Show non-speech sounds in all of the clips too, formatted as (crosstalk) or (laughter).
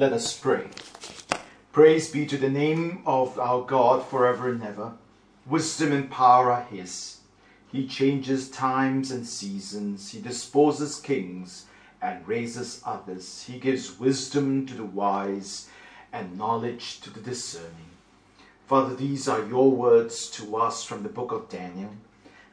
Let us pray. Praise be to the name of our God forever and ever. Wisdom and power are His. He changes times and seasons. He disposes kings and raises others. He gives wisdom to the wise and knowledge to the discerning. Father, these are your words to us from the book of Daniel.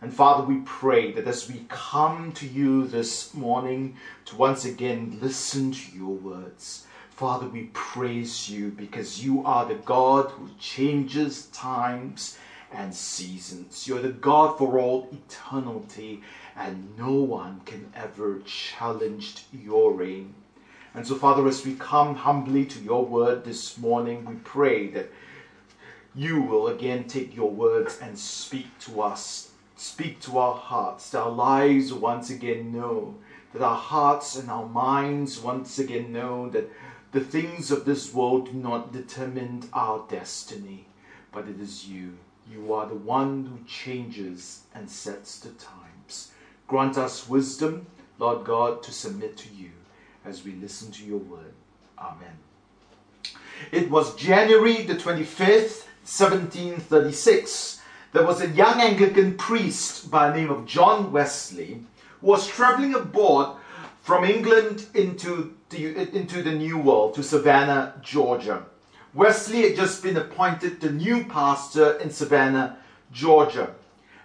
And Father, we pray that as we come to you this morning to once again listen to your words, Father, we praise you because you are the God who changes times and seasons. You're the God for all eternity, and no one can ever challenge your reign. And so, Father, as we come humbly to your word this morning, we pray that you will again take your words and speak to us, speak to our hearts, that our lives once again know, that our hearts and our minds once again know that the things of this world do not determine our destiny, but it is you. You are the one who changes and sets the times. Grant us wisdom, Lord God, to submit to you as we listen to your word. Amen. It was January the 25th, 1736. There was a young Anglican priest by the name of John Wesley who was traveling abroad from England into the, into the New World, to Savannah, Georgia. Wesley had just been appointed the new pastor in Savannah, Georgia.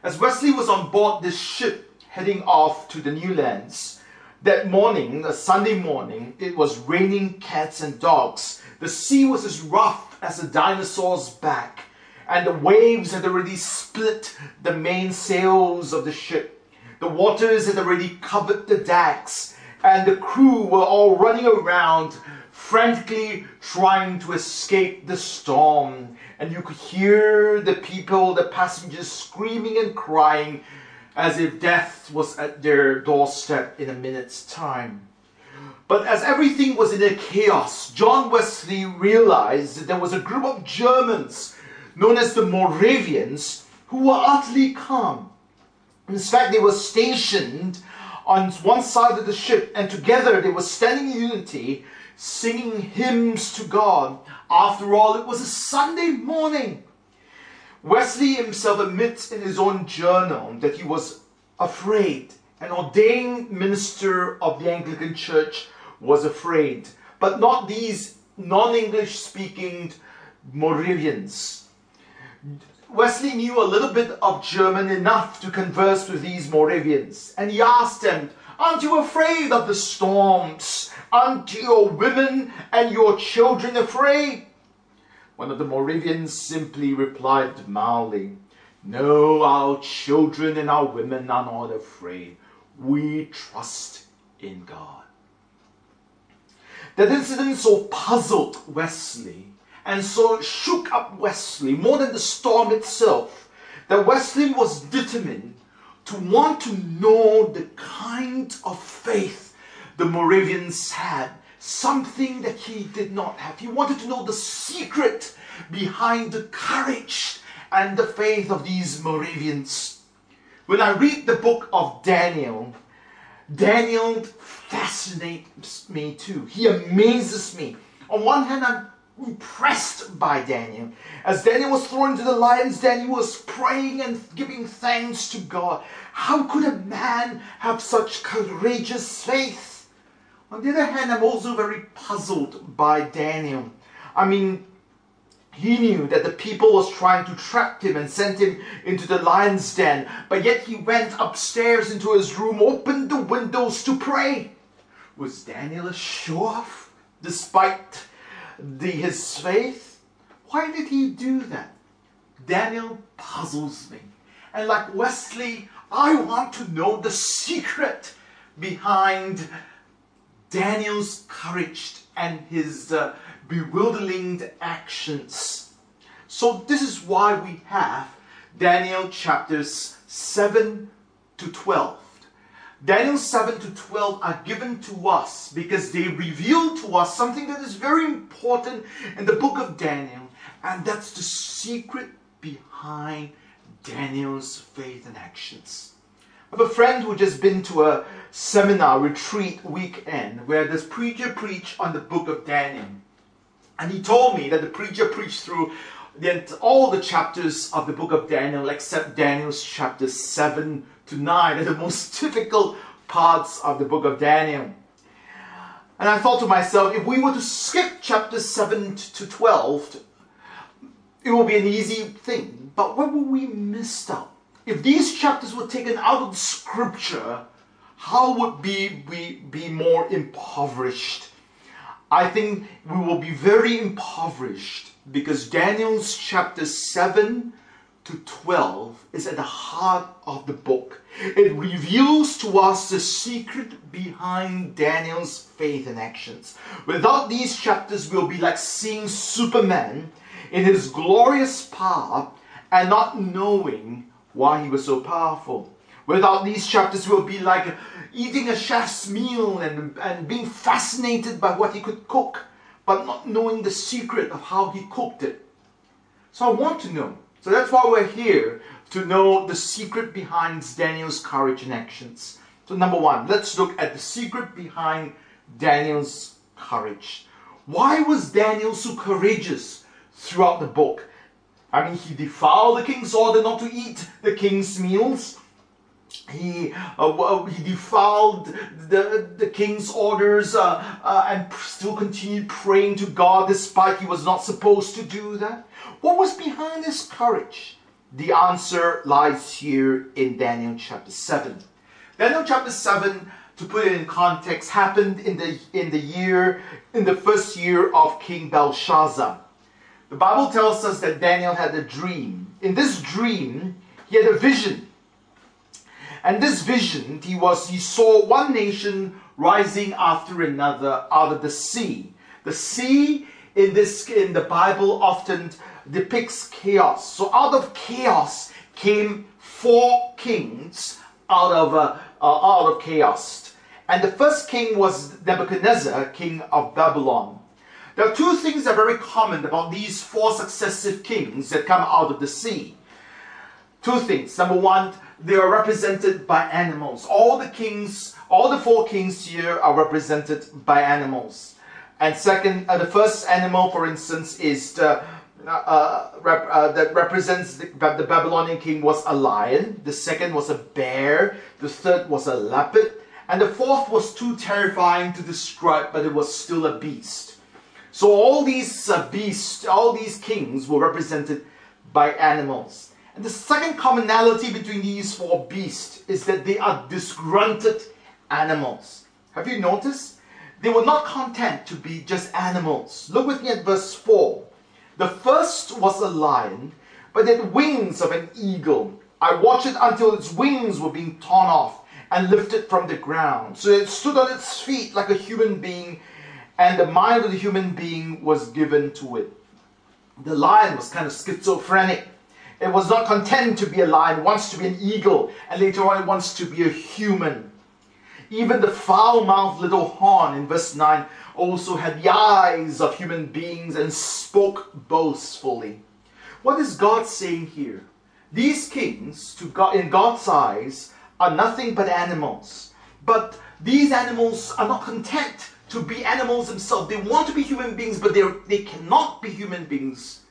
As Wesley was on board this ship heading off to the new lands, that morning, a Sunday morning, it was raining cats and dogs. The sea was as rough as a dinosaur's back, and the waves had already split the mainsails of the ship. The waters had already covered the decks, and the crew were all running around frantically trying to escape the storm. And you could hear the people, the passengers screaming and crying as if death was at their doorstep in a minute's time. But as everything was in a chaos, John Wesley realized that there was a group of Germans known as the Moravians who were utterly calm. In fact, they were stationed on one side of the ship, and together they were standing in unity, singing hymns to God. After all, it was a Sunday morning. Wesley himself admits in his own journal that he was afraid. An ordained minister of the Anglican Church was afraid, but not these non English speaking Moravians. Wesley knew a little bit of German enough to converse with these Moravians, and he asked them, Aren't you afraid of the storms? Aren't your women and your children afraid? One of the Moravians simply replied mildly, No, our children and our women are not afraid. We trust in God. That incident so puzzled Wesley and so shook up Wesley more than the storm itself that Wesley was determined to want to know the kind of faith the Moravians had, something that he did not have. He wanted to know the secret behind the courage and the faith of these Moravians. When I read the book of Daniel, Daniel fascinates me too. He amazes me. On one hand, I'm impressed by Daniel. As Daniel was thrown into the lions, Daniel was praying and giving thanks to God. How could a man have such courageous faith? On the other hand, I'm also very puzzled by Daniel. I mean, he knew that the people was trying to trap him and send him into the lion's den, but yet he went upstairs into his room, opened the windows to pray. Was Daniel a show off despite the, his faith? Why did he do that? Daniel puzzles me. And like Wesley, I want to know the secret behind Daniel's courage and his uh, bewildering actions. So, this is why we have Daniel chapters 7 to 12. Daniel 7 to 12 are given to us because they reveal to us something that is very important in the book of Daniel, and that's the secret behind Daniel's faith and actions. I have a friend who just been to a seminar retreat weekend where this preacher preached on the book of Daniel. And he told me that the preacher preached through all the chapters of the book of Daniel except Daniel's chapter 7 to 9 are the most difficult parts of the book of Daniel. And I thought to myself, if we were to skip chapters 7 to 12, it will be an easy thing. But what would we miss out? If these chapters were taken out of the scripture, how would we be, be more impoverished? I think we will be very impoverished because Daniel's chapter 7 to 12 is at the heart of the book. It reveals to us the secret behind Daniel's faith and actions. Without these chapters, we'll be like seeing Superman in his glorious power and not knowing why he was so powerful. Without these chapters, we'll be like eating a chef's meal and, and being fascinated by what he could cook, but not knowing the secret of how he cooked it. So I want to know. So that's why we're here, to know the secret behind Daniel's courage and actions. So, number one, let's look at the secret behind Daniel's courage. Why was Daniel so courageous throughout the book? I mean, he defied the king's order not to eat the king's meals he uh, he defiled the, the king's orders uh, uh, and still continued praying to God despite he was not supposed to do that. What was behind his courage? The answer lies here in Daniel chapter 7. Daniel chapter 7, to put it in context, happened in the in the year in the first year of King Belshazzar. The Bible tells us that Daniel had a dream. In this dream, he had a vision and this vision, he was he saw one nation rising after another out of the sea. The sea in this in the Bible often depicts chaos. So out of chaos came four kings out of uh, uh, out of chaos. And the first king was Nebuchadnezzar, king of Babylon. There are two things that are very common about these four successive kings that come out of the sea. Two things. Number one, they are represented by animals. All the kings, all the four kings here are represented by animals. And second, uh, the first animal, for instance, is the uh, uh, rep, uh, that represents the, the, Babylonian king was a lion. The second was a bear. The third was a leopard. And the fourth was too terrifying to describe, but it was still a beast. So all these uh, beasts, all these kings were represented by animals. And the second commonality between these four beasts is that they are disgruntled animals. Have you noticed? They were not content to be just animals. Look with me at verse 4. The first was a lion, but had wings of an eagle. I watched it until its wings were being torn off and lifted from the ground. So it stood on its feet like a human being, and the mind of the human being was given to it. The lion was kind of schizophrenic. It was not content to be a lion, wants to be an eagle, and later on it wants to be a human. Even the foul mouthed little horn in verse 9 also had the eyes of human beings and spoke boastfully. What is God saying here? These kings, God, in God's eyes, are nothing but animals. But these animals are not content to be animals themselves. They want to be human beings, but they cannot be human beings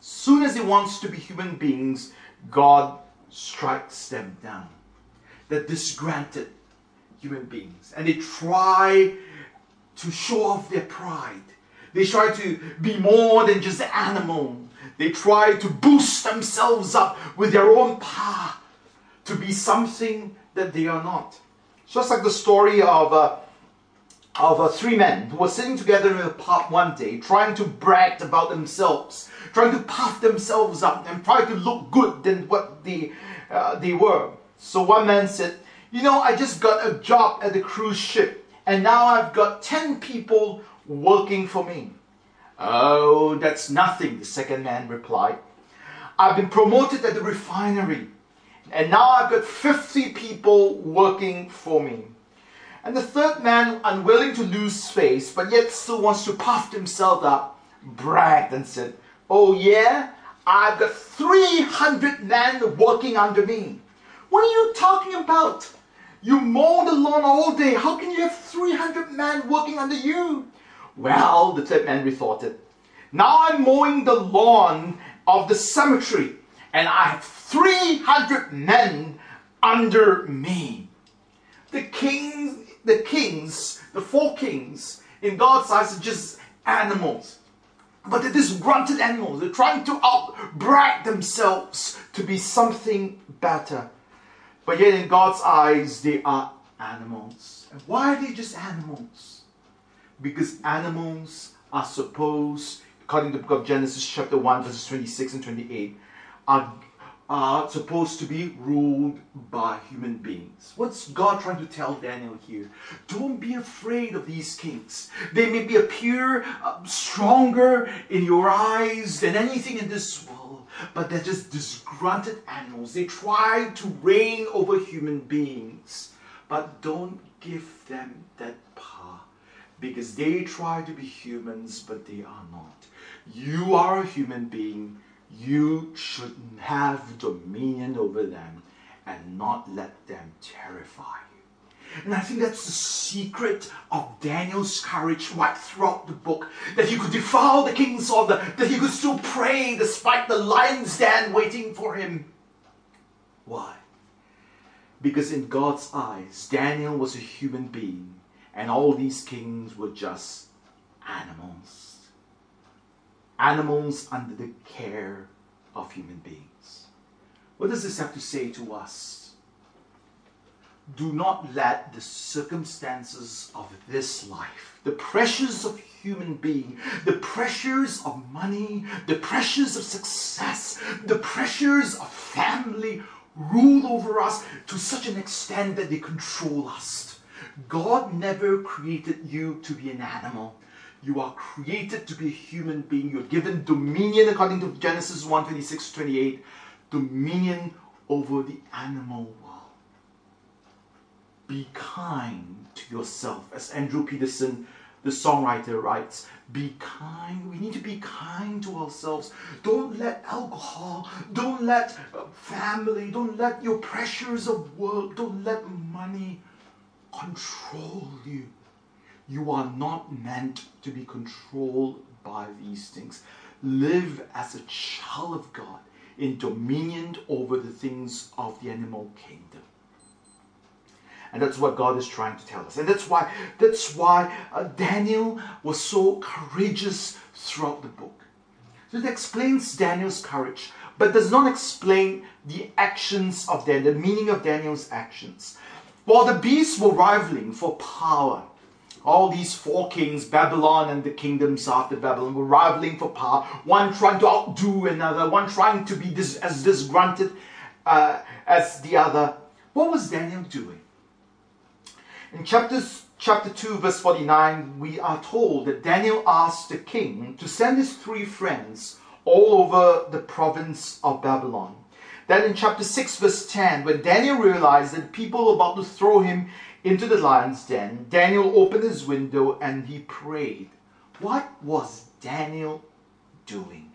soon as he wants to be human beings, God strikes them down. They're disgranted human beings. And they try to show off their pride. They try to be more than just animal. They try to boost themselves up with their own power to be something that they are not. Just like the story of uh, of uh, three men who were sitting together in a pub one day, trying to brag about themselves, trying to puff themselves up and try to look good than what they, uh, they were. So one man said, You know, I just got a job at the cruise ship, and now I've got 10 people working for me. Oh, that's nothing, the second man replied. I've been promoted at the refinery, and now I've got 50 people working for me. And the third man, unwilling to lose face, but yet still wants to puff himself up, bragged and said, Oh, yeah? I've got 300 men working under me. What are you talking about? You mow the lawn all day. How can you have 300 men working under you? Well, the third man retorted, Now I'm mowing the lawn of the cemetery, and I have 300 men under me. The kings, the kings, the four kings in God's eyes are just animals. But they're disgruntled animals. They're trying to outbrag themselves to be something better. But yet, in God's eyes, they are animals. And why are they just animals? Because animals are supposed, according to the book of Genesis, chapter 1, verses 26 and 28, are, are supposed to be ruled by human beings. What's God trying to tell Daniel here? Don't be afraid of these kings. They may be appear uh, stronger in your eyes than anything in this world, but they're just disgruntled animals. They try to reign over human beings, but don't give them that power because they try to be humans, but they are not. You are a human being. You should have dominion over them and not let them terrify you. And I think that's the secret of Daniel's courage right throughout the book. That he could defile the king's order, that he could still pray despite the lion's den waiting for him. Why? Because in God's eyes, Daniel was a human being and all these kings were just animals. Animals under the care of human beings. What does this have to say to us? Do not let the circumstances of this life, the pressures of human being, the pressures of money, the pressures of success, the pressures of family rule over us to such an extent that they control us. God never created you to be an animal. You are created to be a human being. You're given dominion, according to Genesis 1 26 28, dominion over the animal world. Be kind to yourself. As Andrew Peterson, the songwriter, writes, be kind. We need to be kind to ourselves. Don't let alcohol, don't let uh, family, don't let your pressures of work, don't let money control you. You are not meant to be controlled by these things. Live as a child of God in dominion over the things of the animal kingdom. And that's what God is trying to tell us. And that's why that's why uh, Daniel was so courageous throughout the book. So it explains Daniel's courage, but does not explain the actions of Daniel, the meaning of Daniel's actions. While the beasts were rivaling for power, all these four kings, Babylon and the kingdoms after Babylon, were rivaling for power, one trying to outdo another, one trying to be dis- as disgruntled uh, as the other. What was Daniel doing? In chapters, chapter 2, verse 49, we are told that Daniel asked the king to send his three friends all over the province of Babylon then in chapter 6, verse 10, when Daniel realized that people were about to throw him into the lion's den, Daniel opened his window and he prayed. What was Daniel doing?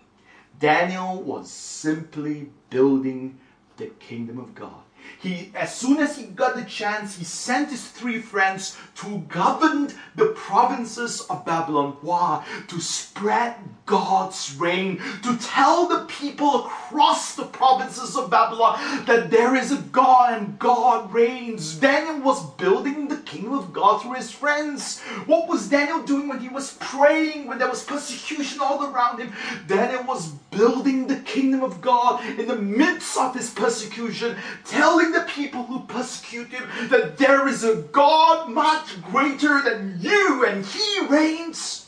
Daniel was simply building the kingdom of God. He, as soon as he got the chance, he sent his three friends to govern the provinces of Babylon. Why? To spread God's reign, to tell the people across the provinces of Babylon that there is a God and God reigns. Daniel was building kingdom of God through his friends. What was Daniel doing when he was praying, when there was persecution all around him? Daniel was building the kingdom of God in the midst of his persecution, telling the people who persecute him that there is a God much greater than you and he reigns.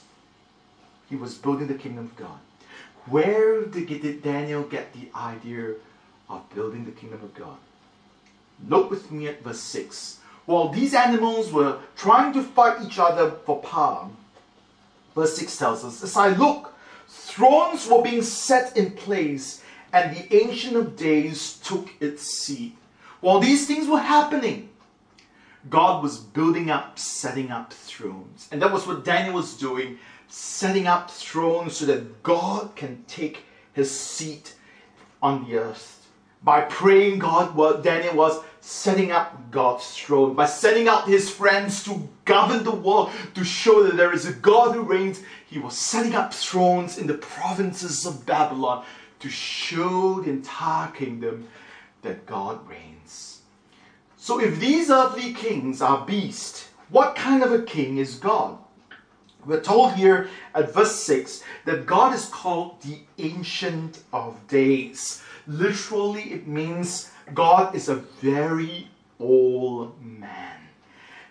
He was building the kingdom of God. Where did Daniel get the idea of building the kingdom of God? Look with me at verse 6. While these animals were trying to fight each other for power, verse 6 tells us, As I look, thrones were being set in place, and the Ancient of Days took its seat. While these things were happening, God was building up, setting up thrones. And that was what Daniel was doing, setting up thrones so that God can take his seat on the earth. By praying, God, what Daniel was setting up God's throne, by sending out his friends to govern the world, to show that there is a God who reigns. He was setting up thrones in the provinces of Babylon to show the entire kingdom that God reigns. So if these earthly kings are beasts, what kind of a king is God? We're told here at verse 6 that God is called the Ancient of Days. Literally, it means God is a very old man.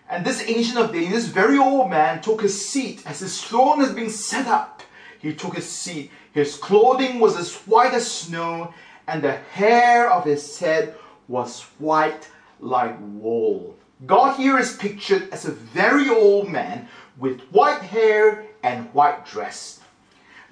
And this Ancient of Days, this very old man, took his seat as his throne is being set up. He took his seat. His clothing was as white as snow, and the hair of his head was white like wool. God here is pictured as a very old man with white hair and white dress.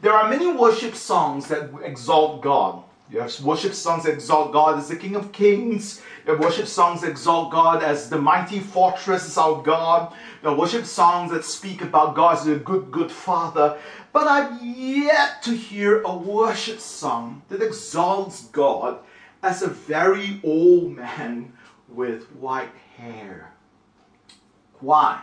There are many worship songs that exalt God. Have worship songs exalt God as the King of Kings. You have worship songs exalt God as the mighty fortress is our God. Are worship songs that speak about God as a good, good Father. But I've yet to hear a worship song that exalts God as a very old man with white hair. Why?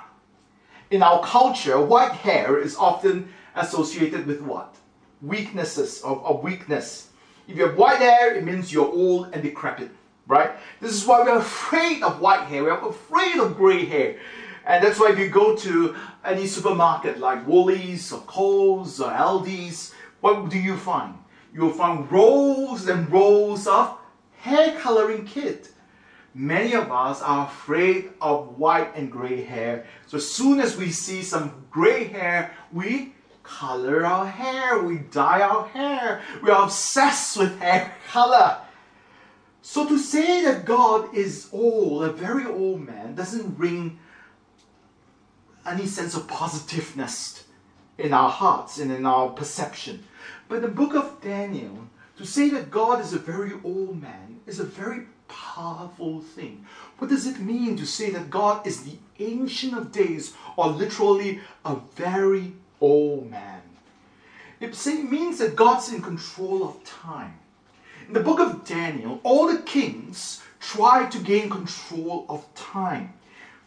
In our culture, white hair is often associated with what? Weaknesses, of, of weakness. If you have white hair, it means you're old and decrepit, right? This is why we're afraid of white hair. We're afraid of gray hair. And that's why if you go to any supermarket like Woolies or Coles or Aldi's, what do you find? You'll find rows and rows of hair coloring kit. Many of us are afraid of white and gray hair. So as soon as we see some gray hair, we color our hair, we dye our hair. We are obsessed with hair (laughs) color. So to say that God is old, a very old man, doesn't ring any sense of positiveness in our hearts and in our perception. But the book of Daniel, to say that God is a very old man is a very powerful thing. What does it mean to say that God is the Ancient of Days or literally a very old man? It means that God's in control of time. In the book of Daniel, all the kings try to gain control of time.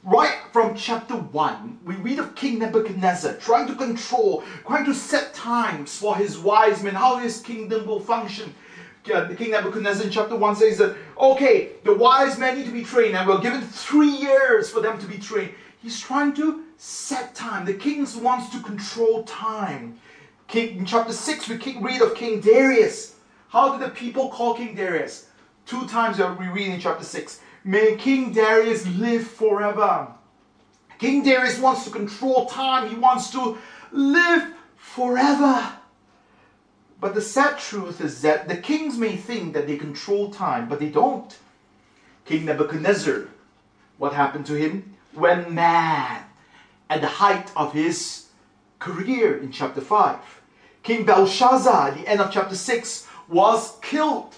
Right from chapter 1, we read of King Nebuchadnezzar trying to control, trying to set times for his wise men, how his kingdom will function. The King Nebuchadnezzar in chapter 1 says that, okay, the wise men need to be trained, and we're given three years for them to be trained. He's trying to set time. The king wants to control time. King, in chapter 6, we read of King Darius. How did the people call King Darius? Two times that we read in chapter 6. May King Darius live forever. King Darius wants to control time. He wants to live forever. But the sad truth is that the kings may think that they control time, but they don't. King Nebuchadnezzar, what happened to him? Went mad at the height of his career in chapter 5. King Belshazzar, at the end of chapter 6, was killed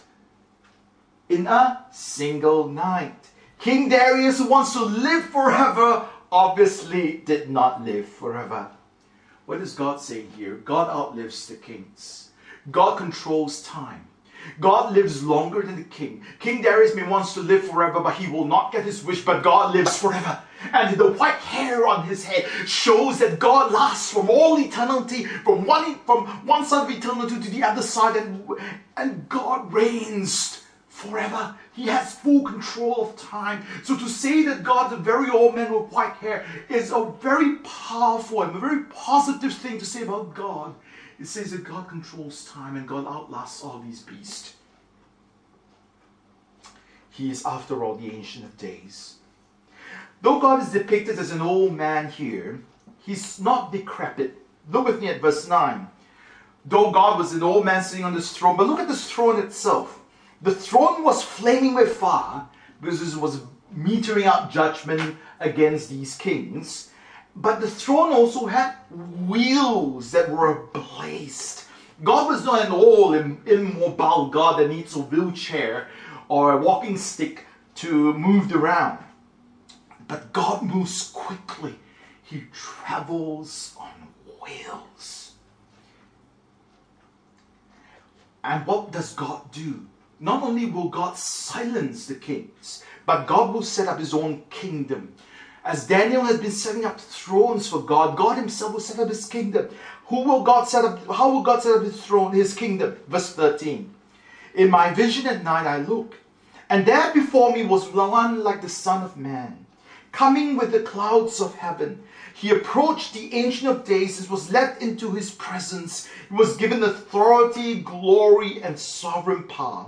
in a single night. King Darius, who wants to live forever, obviously did not live forever. What is God saying here? God outlives the kings. God controls time. God lives longer than the king. King Darius may wants to live forever, but he will not get his wish, but God lives forever. And the white hair on his head shows that God lasts from all eternity, from one, from one side of eternity to the other side, and, and God reigns forever. He has full control of time. So to say that God's a very old man with white hair is a very powerful and a very positive thing to say about God. It says that God controls time and God outlasts all these beasts. He is, after all, the Ancient of Days. Though God is depicted as an old man here, he's not decrepit. Look with me at verse 9. Though God was an old man sitting on this throne, but look at this throne itself. The throne was flaming with fire because this was metering out judgment against these kings. But the throne also had wheels that were ablaze. God was not an old, immobile God that needs a wheelchair or a walking stick to move around. But God moves quickly. He travels on wheels. And what does God do? not only will God silence the kings, but God will set up his own kingdom. As Daniel has been setting up thrones for God, God himself will set up his kingdom. Who will God set up? How will God set up his throne, his kingdom? Verse 13. In my vision at night I look, and there before me was one like the Son of Man, coming with the clouds of heaven. He approached the Ancient of Days and was led into his presence. He was given authority, glory, and sovereign power.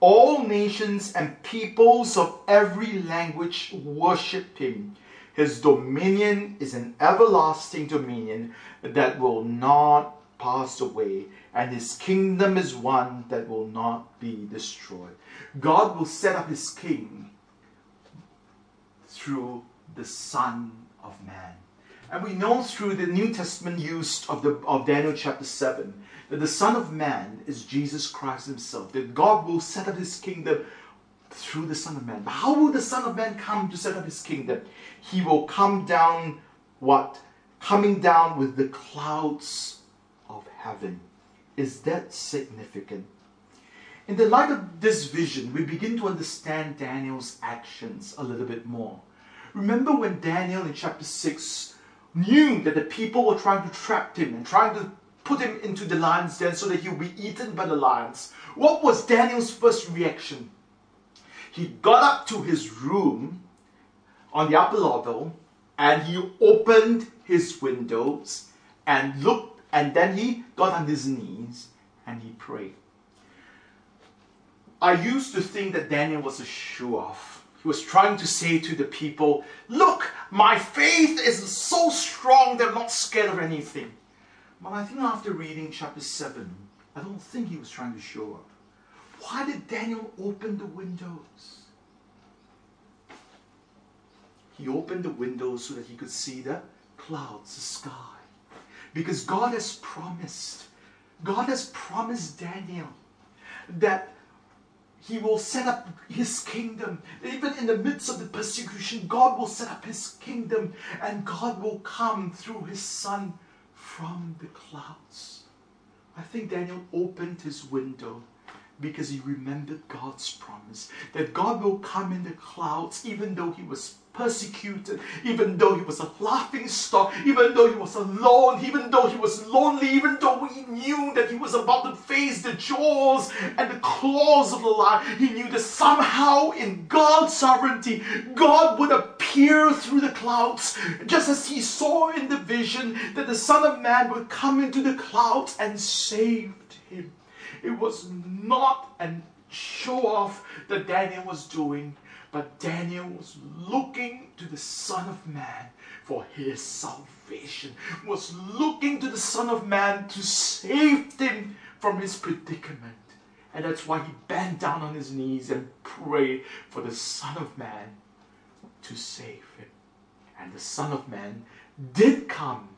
All nations and peoples of every language worship him. His dominion is an everlasting dominion that will not pass away, and his kingdom is one that will not be destroyed. God will set up his king through the Son of Man. And we know through the New Testament use of, the, of Daniel chapter 7 that the Son of Man is Jesus Christ Himself, that God will set up His kingdom through the Son of Man. But how will the Son of Man come to set up His kingdom? He will come down, what? Coming down with the clouds of heaven. Is that significant? In the light of this vision, we begin to understand Daniel's actions a little bit more. Remember when Daniel in chapter 6 knew that the people were trying to trap him and trying to put him into the lion's den so that he would be eaten by the lions. What was Daniel's first reaction? He got up to his room on the upper level and he opened his windows and looked, and then he got on his knees and he prayed. I used to think that Daniel was a show off. He was trying to say to the people, Look, my faith is so strong I'm not scared of anything. But I think after reading chapter 7, I don't think he was trying to show up. Why did Daniel open the windows? He opened the windows so that he could see the clouds, the sky. Because God has promised, God has promised Daniel that he will set up his kingdom. Even in the midst of the persecution, God will set up his kingdom and God will come through his son from the clouds. I think Daniel opened his window because he remembered God's promise that God will come in the clouds even though he was persecuted, even though he was a laughing stock, even though he was alone, even though he was lonely, even though he knew that he was about to face the jaws and the claws of the lion, he knew that somehow in God's sovereignty, God would appear through the clouds, just as he saw in the vision that the Son of Man would come into the clouds and saved him. It was not a show off that Daniel was doing but Daniel was looking to the Son of Man for his salvation, was looking to the Son of Man to save him from his predicament. And that's why he bent down on his knees and prayed for the Son of Man to save him. And the Son of Man did come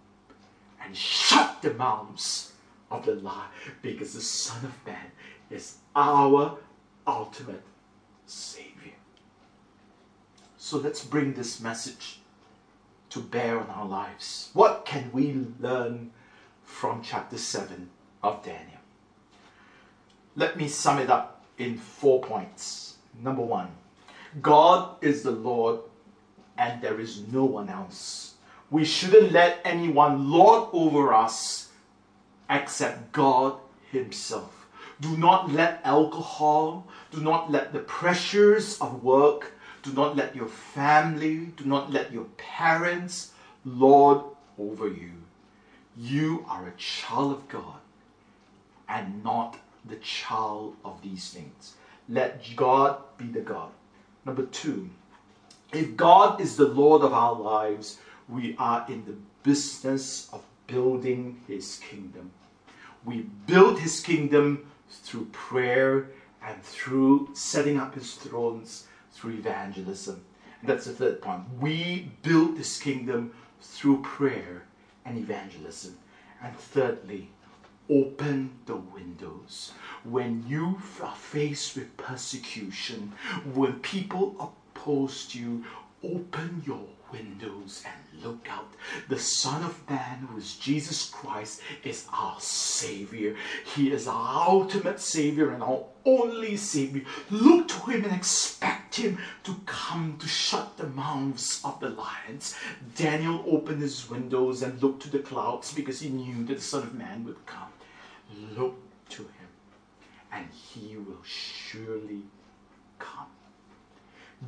and shut the mouths of the lie because the Son of Man is our ultimate Savior. So let's bring this message to bear on our lives. What can we learn from chapter 7 of Daniel? Let me sum it up in four points. Number one, God is the Lord and there is no one else. We shouldn't let anyone lord over us except God Himself. Do not let alcohol, do not let the pressures of work, do not let your family, do not let your parents lord over you. You are a child of God and not the child of these things. Let God be the God. Number two, if God is the Lord of our lives, we are in the business of building His kingdom. We build His kingdom through prayer and through setting up His thrones through evangelism. And that's the third point. We build this kingdom through prayer and evangelism. And thirdly, open the windows. When you are faced with persecution, when people oppose you, open your windows and look out. The Son of Man, who is Jesus Christ, is our Savior. He is our ultimate Savior and our only Savior. Look to Him and expect Him to come to shut the mouths of the lions. Daniel opened his windows and looked to the clouds because he knew that the Son of Man would come. Look to Him and He will surely come.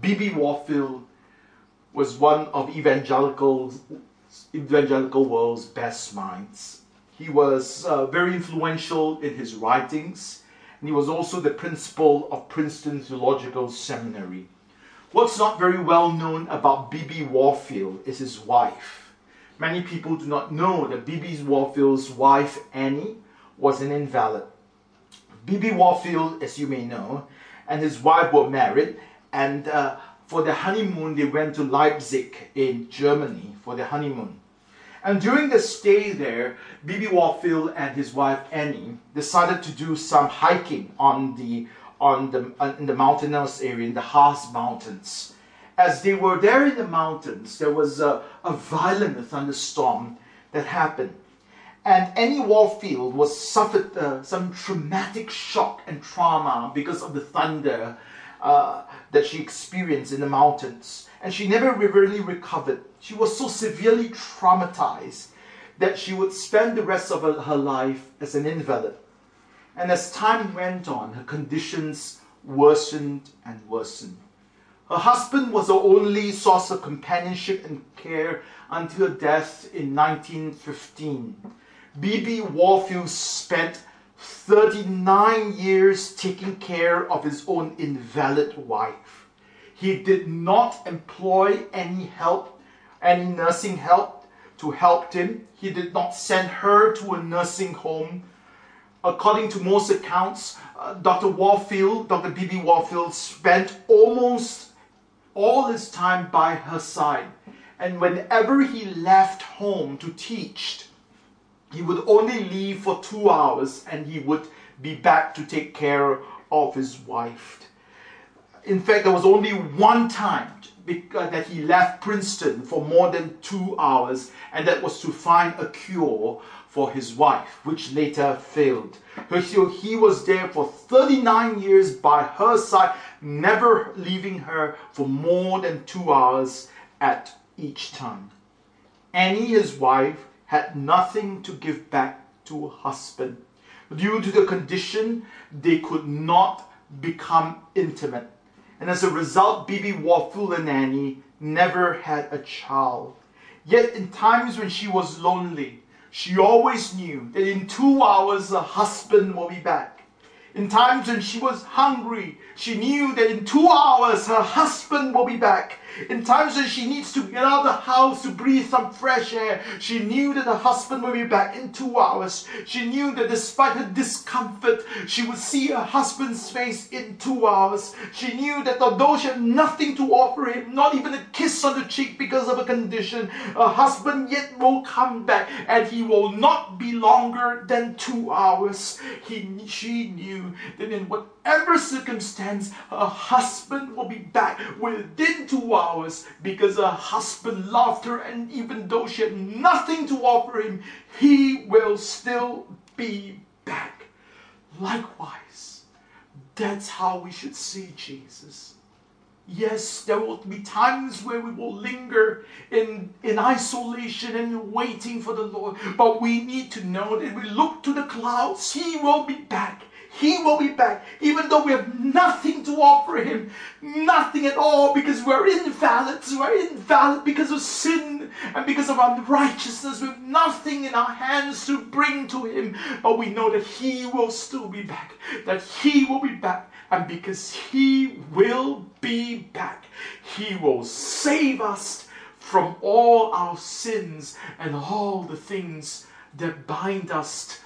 B.B. Warfield was one of evangelical evangelical world's best minds. He was uh, very influential in his writings, and he was also the principal of Princeton Theological Seminary. What's not very well known about B.B. Warfield is his wife. Many people do not know that B.B. Warfield's wife, Annie, was an invalid. B.B. Warfield, as you may know, and his wife were married, and uh, for their honeymoon, they went to Leipzig in Germany for their honeymoon. And during the stay there, B.B. Warfield and his wife Annie decided to do some hiking on the on the in the mountainous area in the Harz Mountains. As they were there in the mountains, there was a, a violent thunderstorm that happened, and Annie Warfield was suffered uh, some traumatic shock and trauma because of the thunder uh, that she experienced in the mountains. And she never really recovered. She was so severely traumatized that she would spend the rest of her, life as an invalid. And as time went on, her conditions worsened and worsened. Her husband was her only source of companionship and care until her death in 1915. B.B. Warfield spent 39 years taking care of his own invalid wife. He did not employ any help, any nursing help to help him. He did not send her to a nursing home. According to most accounts, uh, Dr. Warfield, Dr. B.B. Warfield, spent almost all his time by her side. And whenever he left home to teach, he would only leave for two hours and he would be back to take care of his wife. In fact, there was only one time that he left Princeton for more than two hours, and that was to find a cure for his wife, which later failed. So he was there for 39 years by her side, never leaving her for more than two hours at each time. Annie, his wife, had nothing to give back to a husband. Due to the condition, they could not become intimate. And as a result, B.B. Annie never had a child. Yet in times when she was lonely, she always knew that in two hours her husband will be back. In times when she was hungry, she knew that in two hours her husband will be back. In times when she needs to get out of the house to breathe some fresh air, she knew that her husband will be back in two hours. She knew that despite her discomfort, she would see her husband's face in two hours. She knew that although she had nothing to offer him, not even a kiss on the cheek because of a condition, her husband yet will come back and he will not be longer than two hours. He, she knew that in whatever circumstance, her husband will be back within two hours because her husband loved her, and even though she had nothing to offer him, he will still be back. Likewise, that's how we should see Jesus. Yes, there will be times where we will linger in, in isolation and waiting for the Lord. But we need to know that we look to the clouds, He will be back. He will be back, even though we have nothing to offer Him, nothing at all, because we're invalid. We're invalid because of sin and because of unrighteousness. We have nothing in our hands to bring to Him, but we know that He will still be back, that He will be back, and because He will be back, He will save us from all our sins and all the things that bind us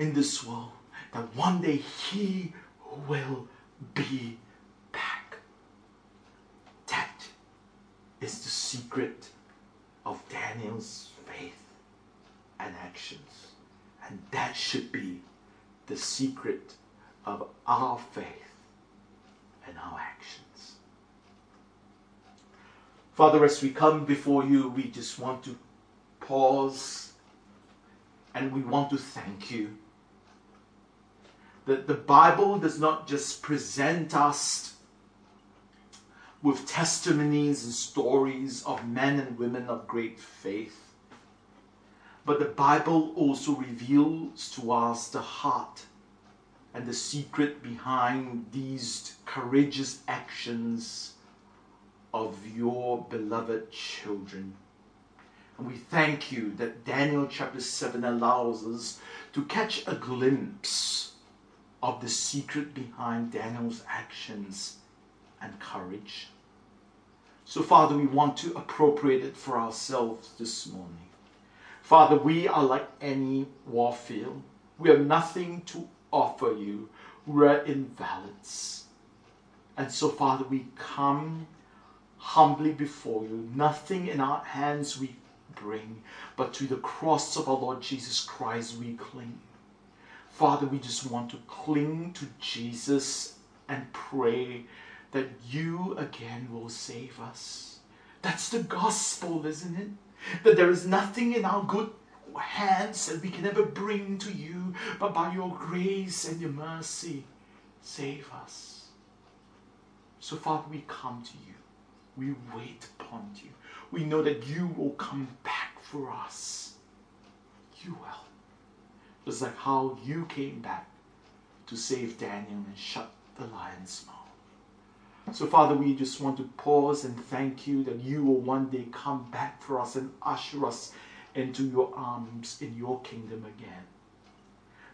in this world that one day He will be back. That is the secret of Daniel's faith and actions. And that should be the secret of our faith and our actions. Father, as we come before you, we just want to pause and we want to thank you. That the Bible does not just present us with testimonies and stories of men and women of great faith, but the Bible also reveals to us the heart and the secret behind these courageous actions of your beloved children. And we thank you that Daniel chapter 7 allows us to catch a glimpse of the secret behind Daniel's actions and courage. So, Father, we want to appropriate it for ourselves this morning. Father, we are like any warfield. We have nothing to offer you. We're invalids. And so, Father, we come humbly before you. Nothing in our hands we bring, but to the cross of our Lord Jesus Christ we cling. Father, we just want to cling to Jesus and pray that you again will save us. That's the gospel, isn't it? That there is nothing in our good hands that we can ever bring to you, but by your grace and your mercy, save us. So, Father, we come to you. We wait upon you. We know that you will come back for us. You will. Just like how you came back to save Daniel and shut the lion's mouth. So, Father, we just want to pause and thank you that you will one day come back for us and usher us into your arms in your kingdom again.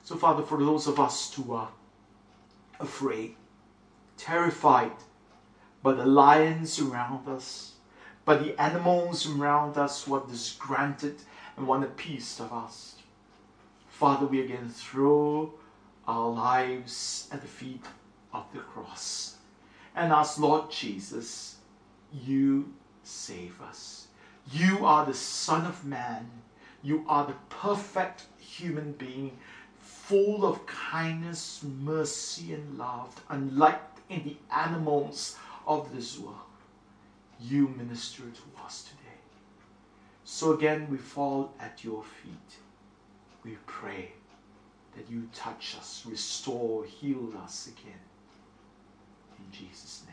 So, Father, for those of us who are afraid, terrified by the lions around us, by the animals around us, what is granted and want a piece of us, Father, we again throw our lives at the feet of the cross and ask, Lord Jesus, you save us. You are the Son of Man. You are the perfect human being, full of kindness, mercy, and love, unlike in the animals of this world. You minister to us today. So again, we fall at your feet. We pray that you touch us, restore, heal us again. In Jesus' name.